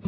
各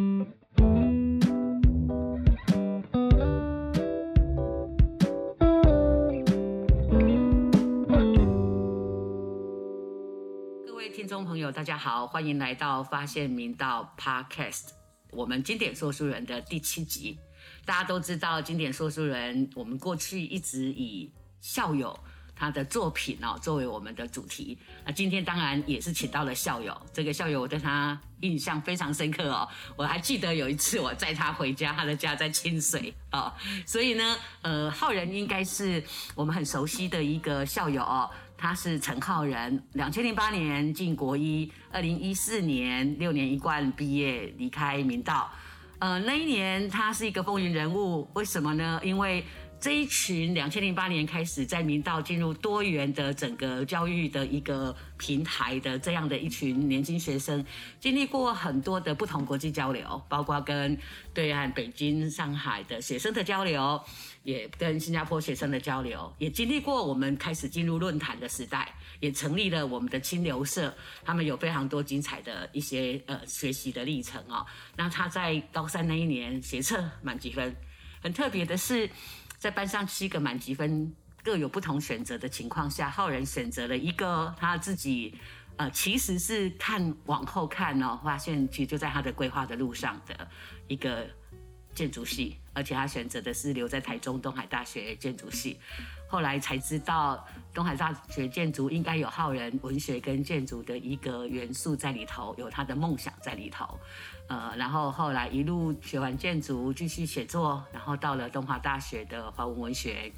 位听众朋友，大家好，欢迎来到发现明道 Podcast，我们经典说书人的第七集。大家都知道，经典说书人，我们过去一直以校友他的作品哦作为我们的主题。那今天当然也是请到了校友，这个校友我对他印象非常深刻哦。我还记得有一次我载他回家，他的家在清水哦，所以呢，呃，浩仁应该是我们很熟悉的一个校友哦。他是陈浩仁，两千零八年进国一，二零一四年六年一贯毕业离开明道。呃，那一年他是一个风云人物，为什么呢？因为这一群两千零八年开始在明道进入多元的整个教育的一个平台的这样的一群年轻学生，经历过很多的不同国际交流，包括跟对岸北京、上海的学生的交流，也跟新加坡学生的交流，也经历过我们开始进入论坛的时代，也成立了我们的清流社，他们有非常多精彩的一些呃学习的历程哦。那他在高三那一年学测满几分，很特别的是。在班上七个满级分各有不同选择的情况下，浩然选择了一个他自己，呃，其实是看往后看哦，发现其实就在他的规划的路上的一个建筑系，而且他选择的是留在台中东海大学建筑系。后来才知道，东海大学建筑应该有浩人文学跟建筑的一个元素在里头，有他的梦想在里头。呃，然后后来一路学完建筑，继续写作，然后到了东华大学的华文文学。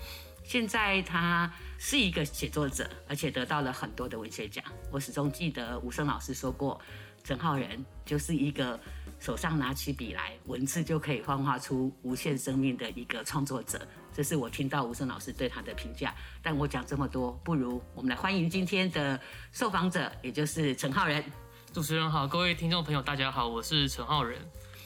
现在他是一个写作者，而且得到了很多的文学奖。我始终记得吴声老师说过，陈浩仁就是一个手上拿起笔来，文字就可以幻化出无限生命的一个创作者。这是我听到吴声老师对他的评价。但我讲这么多，不如我们来欢迎今天的受访者，也就是陈浩仁。主持人好，各位听众朋友大家好，我是陈浩仁。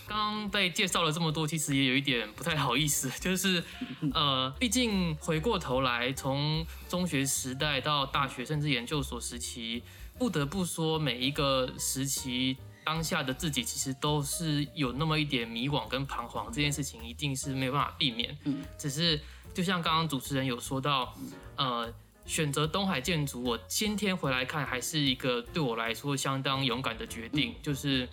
刚刚被介绍了这么多，其实也有一点不太好意思，就是 呃，毕竟回过头来，从中学时代到大学，甚至研究所时期，不得不说每一个时期当下的自己，其实都是有那么一点迷惘跟彷徨。这件事情一定是没有办法避免。嗯，只是就像刚刚主持人有说到，呃。选择东海建筑，我今天回来看，还是一个对我来说相当勇敢的决定。就是，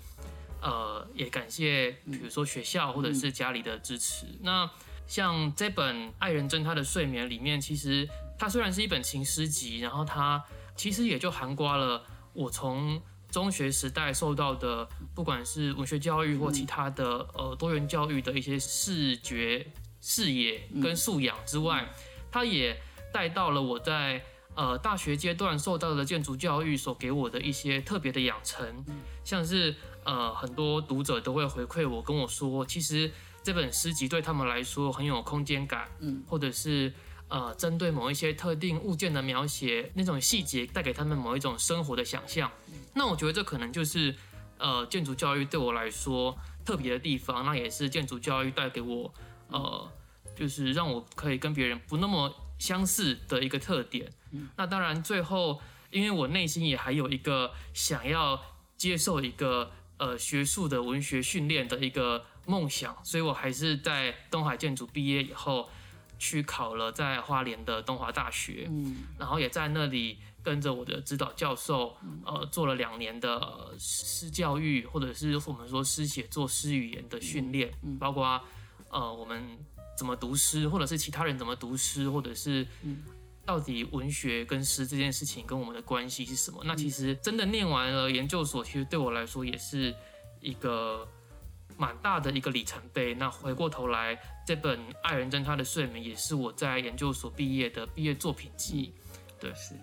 呃，也感谢比如说学校或者是家里的支持。那像这本《爱人真他的睡眠》里面，其实它虽然是一本情诗集，然后它其实也就含刮了我从中学时代受到的，不管是文学教育或其他的呃多元教育的一些视觉视野跟素养之外，它也。带到了我在呃大学阶段受到的建筑教育所给我的一些特别的养成，像是呃很多读者都会回馈我跟我说，其实这本诗集对他们来说很有空间感，嗯，或者是呃针对某一些特定物件的描写，那种细节带给他们某一种生活的想象。那我觉得这可能就是呃建筑教育对我来说特别的地方，那也是建筑教育带给我呃就是让我可以跟别人不那么。相似的一个特点，那当然最后，因为我内心也还有一个想要接受一个呃学术的文学训练的一个梦想，所以我还是在东海建筑毕业以后去考了在花莲的东华大学，嗯，然后也在那里跟着我的指导教授，呃，做了两年的诗教育，或者是我们说诗写作、诗语言的训练，包括呃我们。怎么读诗，或者是其他人怎么读诗，或者是到底文学跟诗这件事情跟我们的关系是什么？那其实真的念完了研究所，其实对我来说也是一个蛮大的一个里程碑。那回过头来，这本《爱人真他的睡眠》也是我在研究所毕业的毕业作品集。对，是。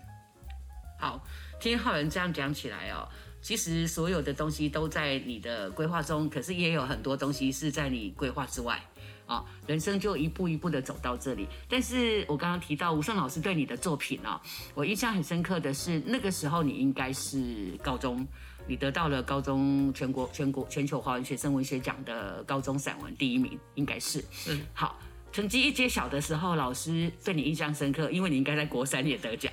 好，听浩仁这样讲起来哦，其实所有的东西都在你的规划中，可是也有很多东西是在你规划之外。啊，人生就一步一步的走到这里。但是我刚刚提到吴胜老师对你的作品呢，我印象很深刻的是，那个时候你应该是高中，你得到了高中全国全国全球华文学生文学奖的高中散文第一名，应该是。嗯，好，成绩一揭晓的时候，老师对你印象深刻，因为你应该在国三也得奖。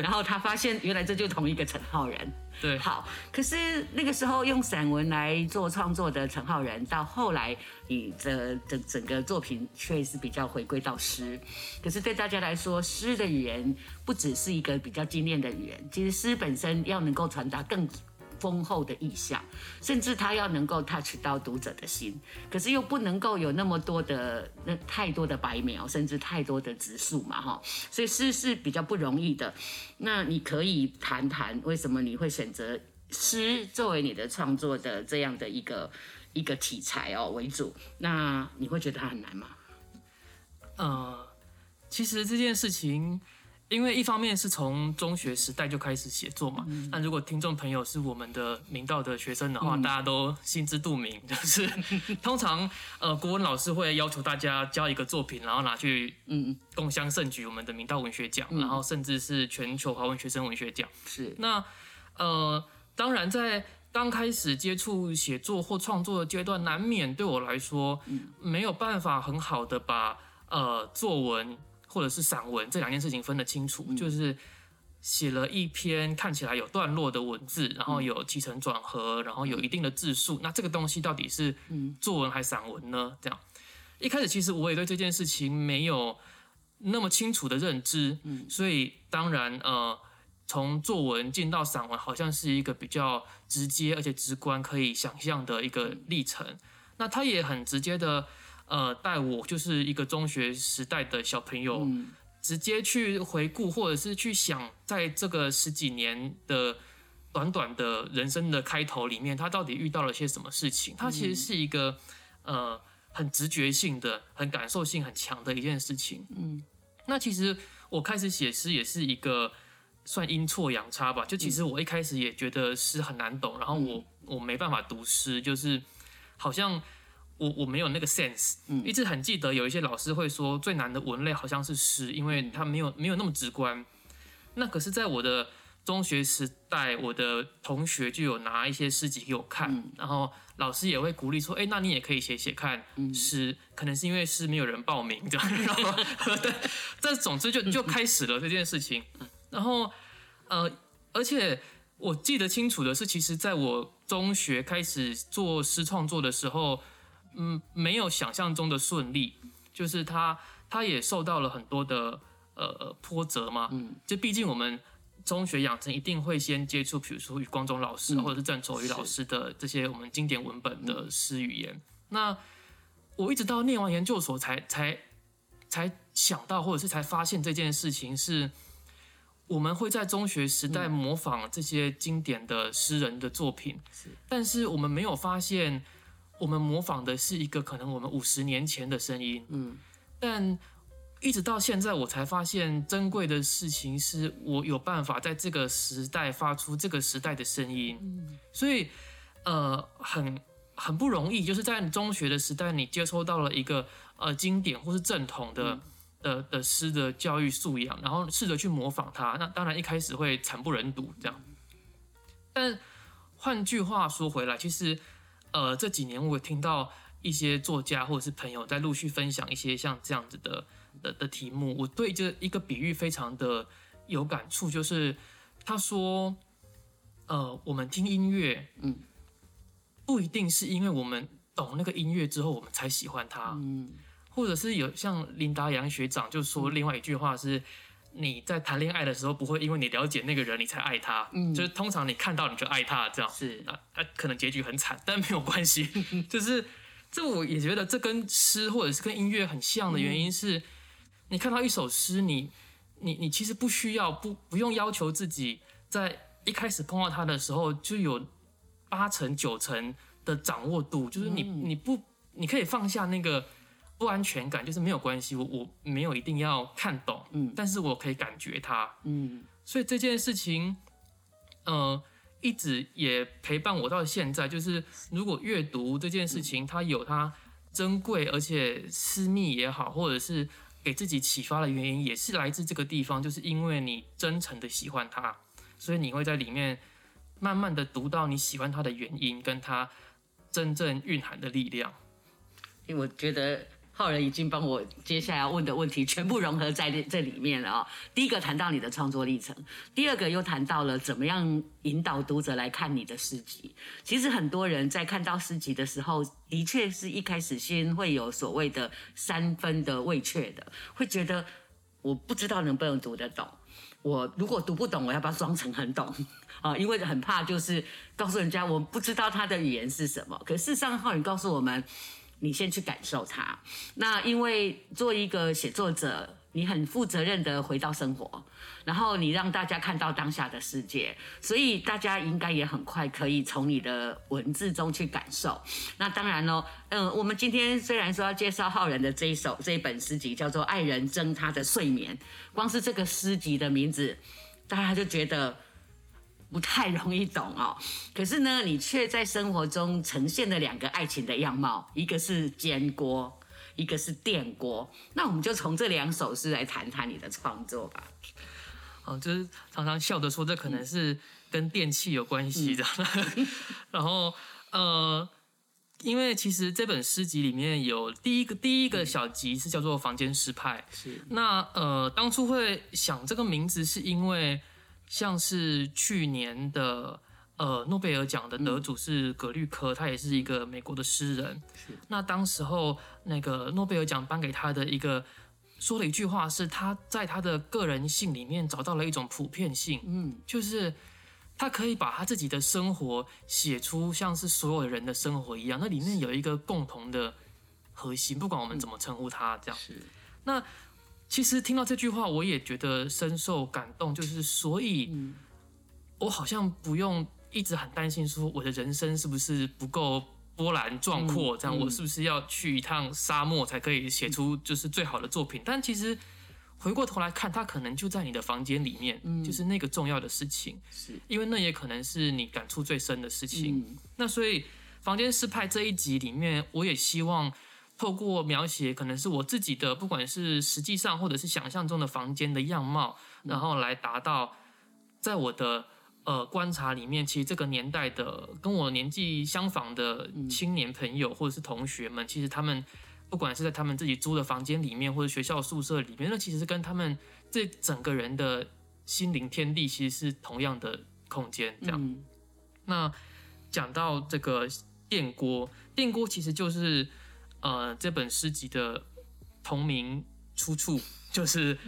然后他发现原来这就同一个陈浩然，对，好，可是那个时候用散文来做创作的陈浩然，到后来你的整整个作品却是比较回归到诗。可是对大家来说，诗的语言不只是一个比较精炼的语言，其实诗本身要能够传达更。丰厚的意象，甚至他要能够 touch 到读者的心，可是又不能够有那么多的那太多的白描，甚至太多的直述嘛，哈，所以诗是比较不容易的。那你可以谈谈为什么你会选择诗作为你的创作的这样的一个一个题材哦为主？那你会觉得它很难吗？呃，其实这件事情。因为一方面是从中学时代就开始写作嘛，那如果听众朋友是我们的明道的学生的话，大家都心知肚明，就是 通常呃国文老师会要求大家交一个作品，然后拿去嗯共襄盛举我们的明道文学奖，然后甚至是全球华文学生文学奖。是那呃当然在刚开始接触写作或创作的阶段，难免对我来说没有办法很好的把呃作文。或者是散文这两件事情分得清楚，就是写了一篇看起来有段落的文字，然后有起承转合，然后有一定的字数，那这个东西到底是作文还是散文呢？这样一开始其实我也对这件事情没有那么清楚的认知，所以当然呃，从作文进到散文，好像是一个比较直接而且直观可以想象的一个历程。那它也很直接的。呃，带我就是一个中学时代的小朋友，直接去回顾或者是去想，在这个十几年的短短的人生的开头里面，他到底遇到了些什么事情？他其实是一个呃很直觉性的、很感受性很强的一件事情。嗯，那其实我开始写诗也是一个算阴错阳差吧。就其实我一开始也觉得诗很难懂，然后我我没办法读诗，就是好像。我我没有那个 sense，一直很记得有一些老师会说最难的文类好像是诗，因为它没有没有那么直观。那可是，在我的中学时代，我的同学就有拿一些诗集给我看，然后老师也会鼓励说：“哎，那你也可以写写看诗。”可能是因为诗没有人报名这样，然后 但总之就就开始了这件事情。然后呃，而且我记得清楚的是，其实在我中学开始做诗创作的时候。嗯，没有想象中的顺利，就是他他也受到了很多的呃波折嘛。嗯，就毕竟我们中学养成一定会先接触，比如说余光中老师或者是郑愁予老师的这些我们经典文本的诗语言。那我一直到念完研究所才才才想到，或者是才发现这件事情是，我们会在中学时代模仿这些经典的诗人的作品，是，但是我们没有发现。我们模仿的是一个可能我们五十年前的声音，嗯，但一直到现在我才发现珍贵的事情是我有办法在这个时代发出这个时代的声音，嗯，所以呃很很不容易，就是在中学的时代你接收到了一个呃经典或是正统的的的诗的教育素养，然后试着去模仿它，那当然一开始会惨不忍睹这样，但换句话说回来，其实。呃，这几年我听到一些作家或者是朋友在陆续分享一些像这样子的的的题目，我对这一个比喻非常的有感触，就是他说，呃，我们听音乐，嗯，不一定是因为我们懂那个音乐之后我们才喜欢它，嗯，或者是有像林达阳学长就说另外一句话是。你在谈恋爱的时候，不会因为你了解那个人，你才爱他。嗯，就是通常你看到你就爱他，这样是啊，他可能结局很惨，但没有关系。就是这，我也觉得这跟诗或者是跟音乐很像的原因是，你看到一首诗，你你你其实不需要不不用要求自己在一开始碰到它的时候就有八成九成的掌握度，就是你你不你可以放下那个。不安全感就是没有关系，我我没有一定要看懂，嗯，但是我可以感觉它，嗯，所以这件事情，呃，一直也陪伴我到现在。就是如果阅读这件事情，它有它珍贵而且私密也好，或者是给自己启发的原因，也是来自这个地方，就是因为你真诚的喜欢它，所以你会在里面慢慢的读到你喜欢它的原因，跟它真正蕴含的力量。因为我觉得。浩然已经帮我接下来要问的问题全部融合在这这里面了哦。第一个谈到你的创作历程，第二个又谈到了怎么样引导读者来看你的诗集。其实很多人在看到诗集的时候，的确是一开始先会有所谓的三分的畏怯的，会觉得我不知道能不能读得懂。我如果读不懂，我要不要装成很懂啊？因为很怕就是告诉人家我不知道他的语言是什么。可事实上，浩宇告诉我们。你先去感受它。那因为做一个写作者，你很负责任的回到生活，然后你让大家看到当下的世界，所以大家应该也很快可以从你的文字中去感受。那当然喽，嗯，我们今天虽然说要介绍浩然的这一首这一本诗集叫做《爱人争他的睡眠》，光是这个诗集的名字，大家就觉得。不太容易懂哦，可是呢，你却在生活中呈现了两个爱情的样貌，一个是煎锅，一个是电锅。那我们就从这两首诗来谈谈你的创作吧。哦，就是常常笑着说，这可能是跟电器有关系的。然后，呃，因为其实这本诗集里面有第一个第一个小集是叫做《房间诗派》。是。那呃，当初会想这个名字，是因为。像是去年的呃诺贝尔奖的得主是葛律科，他也是一个美国的诗人。那当时候那个诺贝尔奖颁给他的一个说的一句话，是他在他的个人性里面找到了一种普遍性，嗯，就是他可以把他自己的生活写出像是所有人的生活一样，那里面有一个共同的核心，不管我们怎么称呼他，这样是那。其实听到这句话，我也觉得深受感动。就是所以，我好像不用一直很担心，说我的人生是不是不够波澜壮阔，这样我是不是要去一趟沙漠才可以写出就是最好的作品？但其实回过头来看，它可能就在你的房间里面，就是那个重要的事情。是因为那也可能是你感触最深的事情。那所以，房间诗派这一集里面，我也希望。透过描写可能是我自己的，不管是实际上或者是想象中的房间的样貌，然后来达到在我的呃观察里面，其实这个年代的跟我年纪相仿的青年朋友或者是同学们，其实他们不管是在他们自己租的房间里面，或者学校宿舍里面，那其实是跟他们这整个人的心灵天地其实是同样的空间。这样，那讲到这个电锅，电锅其实就是。呃，这本诗集的同名出处就是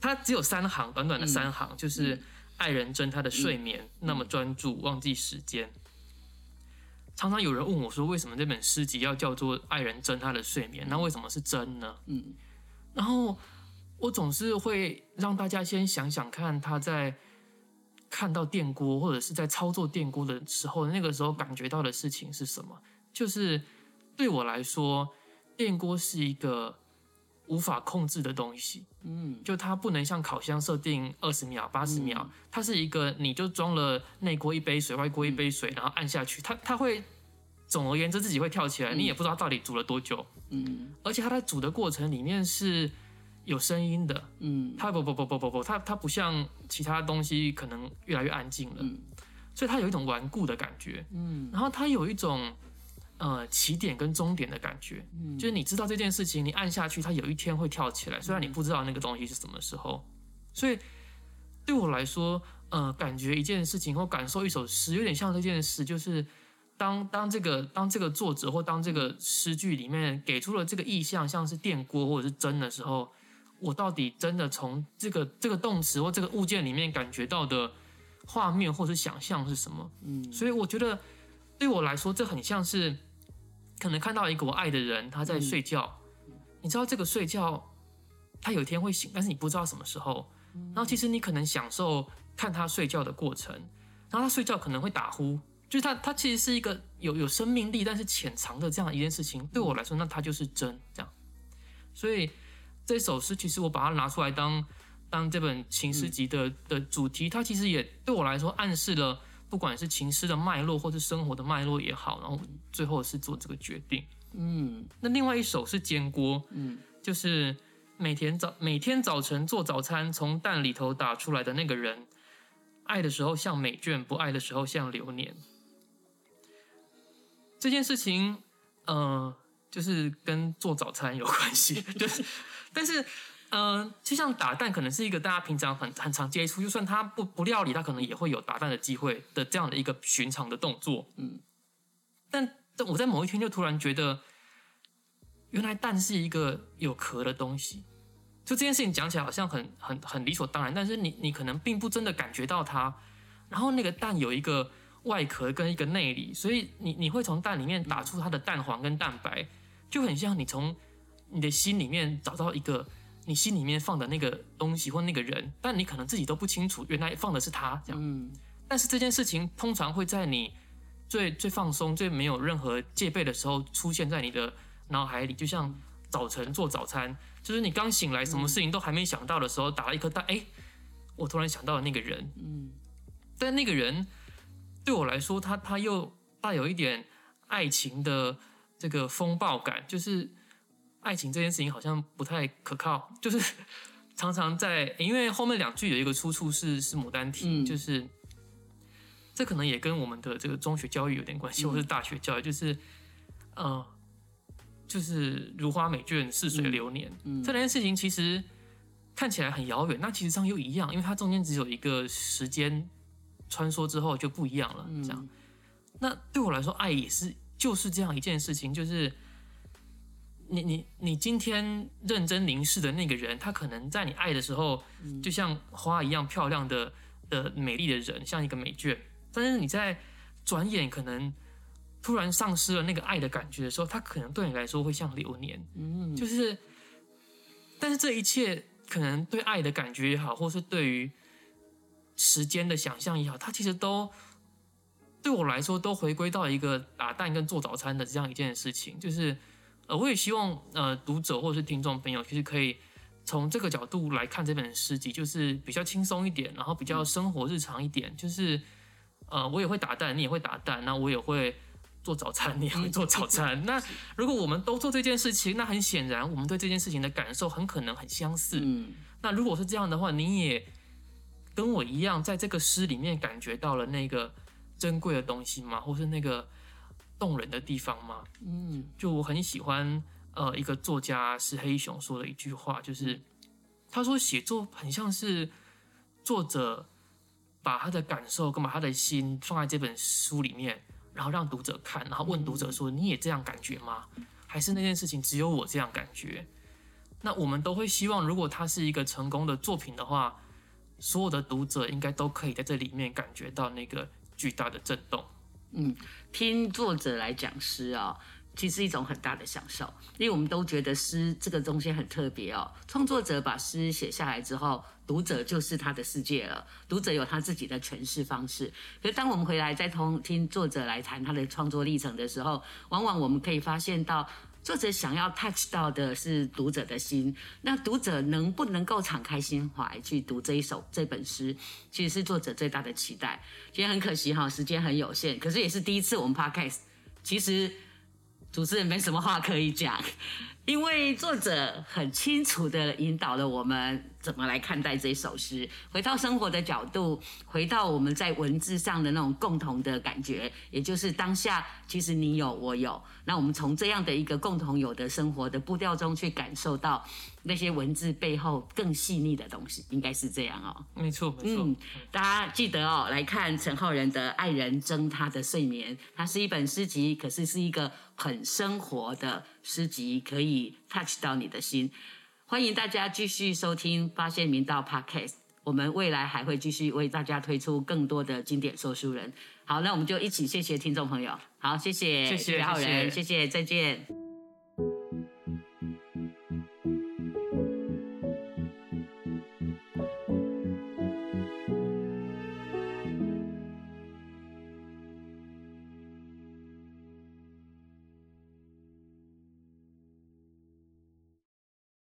它只有三行，短短的三行，就是爱人争他的睡眠，那么专注，忘记时间。常常有人问我说，为什么这本诗集要叫做爱人争他的睡眠？那为什么是真呢？嗯，然后我总是会让大家先想想看，他在看到电锅或者是在操作电锅的时候，那个时候感觉到的事情是什么？就是。对我来说，电锅是一个无法控制的东西。嗯，就它不能像烤箱设定二十秒、八十秒，它是一个你就装了内锅一杯水、外锅一杯水，然后按下去，它它会总而言之自己会跳起来，你也不知道到底煮了多久。嗯，而且它在煮的过程里面是有声音的。嗯，它不不不不不不，它它不像其他东西可能越来越安静了。嗯，所以它有一种顽固的感觉。嗯，然后它有一种。呃，起点跟终点的感觉，就是你知道这件事情，你按下去，它有一天会跳起来。虽然你不知道那个东西是什么时候，所以对我来说，呃，感觉一件事情或感受一首诗，有点像这件事，就是当当这个当这个作者或当这个诗句里面给出了这个意象，像是电锅或者是针的时候，我到底真的从这个这个动词或这个物件里面感觉到的画面或是想象是什么？嗯，所以我觉得对我来说，这很像是。可能看到一个我爱的人，他在睡觉，你知道这个睡觉，他有一天会醒，但是你不知道什么时候。然后其实你可能享受看他睡觉的过程，然后他睡觉可能会打呼，就是他他其实是一个有有生命力，但是潜藏的这样一件事情。对我来说，那他就是真这样。所以这首诗其实我把它拿出来当当这本情诗集的的主题，它其实也对我来说暗示了。不管是情诗的脉络，或是生活的脉络也好，然后最后是做这个决定。嗯，那另外一首是煎锅，嗯，就是每天早每天早晨做早餐，从蛋里头打出来的那个人，爱的时候像美眷，不爱的时候像流年。这件事情，呃，就是跟做早餐有关系，就是但是。嗯，就像打蛋，可能是一个大家平常很很常接触，就算他不不料理，他可能也会有打蛋的机会的这样的一个寻常的动作。嗯，但我在某一天就突然觉得，原来蛋是一个有壳的东西。就这件事情讲起来好像很很很理所当然，但是你你可能并不真的感觉到它。然后那个蛋有一个外壳跟一个内里，所以你你会从蛋里面打出它的蛋黄跟蛋白，就很像你从你的心里面找到一个。你心里面放的那个东西或那个人，但你可能自己都不清楚，原来放的是他这样。嗯。但是这件事情通常会在你最最放松、最没有任何戒备的时候出现在你的脑海里，就像早晨做早餐，就是你刚醒来，什么事情都还没想到的时候，打了一颗蛋，哎，我突然想到了那个人。嗯。但那个人对我来说，他他又带有一点爱情的这个风暴感，就是。爱情这件事情好像不太可靠，就是常常在，因为后面两句有一个出处是是牡丹亭，就是这可能也跟我们的这个中学教育有点关系，或是大学教育，就是呃，就是如花美眷，似水流年，这两件事情其实看起来很遥远，那其实上又一样，因为它中间只有一个时间穿梭之后就不一样了，这样。那对我来说，爱也是就是这样一件事情，就是。你你你今天认真凝视的那个人，他可能在你爱的时候，就像花一样漂亮的的美丽的人，像一个美眷。但是你在转眼可能突然丧失了那个爱的感觉的时候，他可能对你来说会像流年。嗯，就是，但是这一切可能对爱的感觉也好，或是对于时间的想象也好，它其实都对我来说都回归到一个打蛋跟做早餐的这样一件事情，就是。呃，我也希望呃读者或者是听众朋友，其实可以从这个角度来看这本诗集，就是比较轻松一点，然后比较生活日常一点。就是呃，我也会打蛋，你也会打蛋，那我也会做早餐，你也会做早餐。那如果我们都做这件事情，那很显然我们对这件事情的感受很可能很相似。嗯。那如果是这样的话，你也跟我一样，在这个诗里面感觉到了那个珍贵的东西吗？或是那个？动人的地方吗？嗯，就我很喜欢，呃，一个作家是黑熊说的一句话，就是他说写作很像是作者把他的感受跟把他的心放在这本书里面，然后让读者看，然后问读者说：“你也这样感觉吗？还是那件事情只有我这样感觉？”那我们都会希望，如果它是一个成功的作品的话，所有的读者应该都可以在这里面感觉到那个巨大的震动。嗯，听作者来讲诗啊，其实一种很大的享受，因为我们都觉得诗这个东西很特别哦。创作者把诗写下来之后，读者就是他的世界了，读者有他自己的诠释方式。可是当我们回来再通听作者来谈他的创作历程的时候，往往我们可以发现到。作者想要 touch 到的是读者的心，那读者能不能够敞开心怀去读这一首这本诗，其实是作者最大的期待。今天很可惜哈，时间很有限，可是也是第一次我们 podcast，其实主持人没什么话可以讲。因为作者很清楚的引导了我们怎么来看待这首诗，回到生活的角度，回到我们在文字上的那种共同的感觉，也就是当下其实你有我有，那我们从这样的一个共同有的生活的步调中去感受到。那些文字背后更细腻的东西，应该是这样哦。没错，没错。嗯，大家记得哦，来看陈浩仁的《爱人争他的睡眠》，它是一本诗集，可是是一个很生活的诗集，可以 touch 到你的心。欢迎大家继续收听《发现明道 Podcast》，我们未来还会继续为大家推出更多的经典说书人。好，那我们就一起谢谢听众朋友。好，谢谢，谢谢浩仁，谢谢，再见。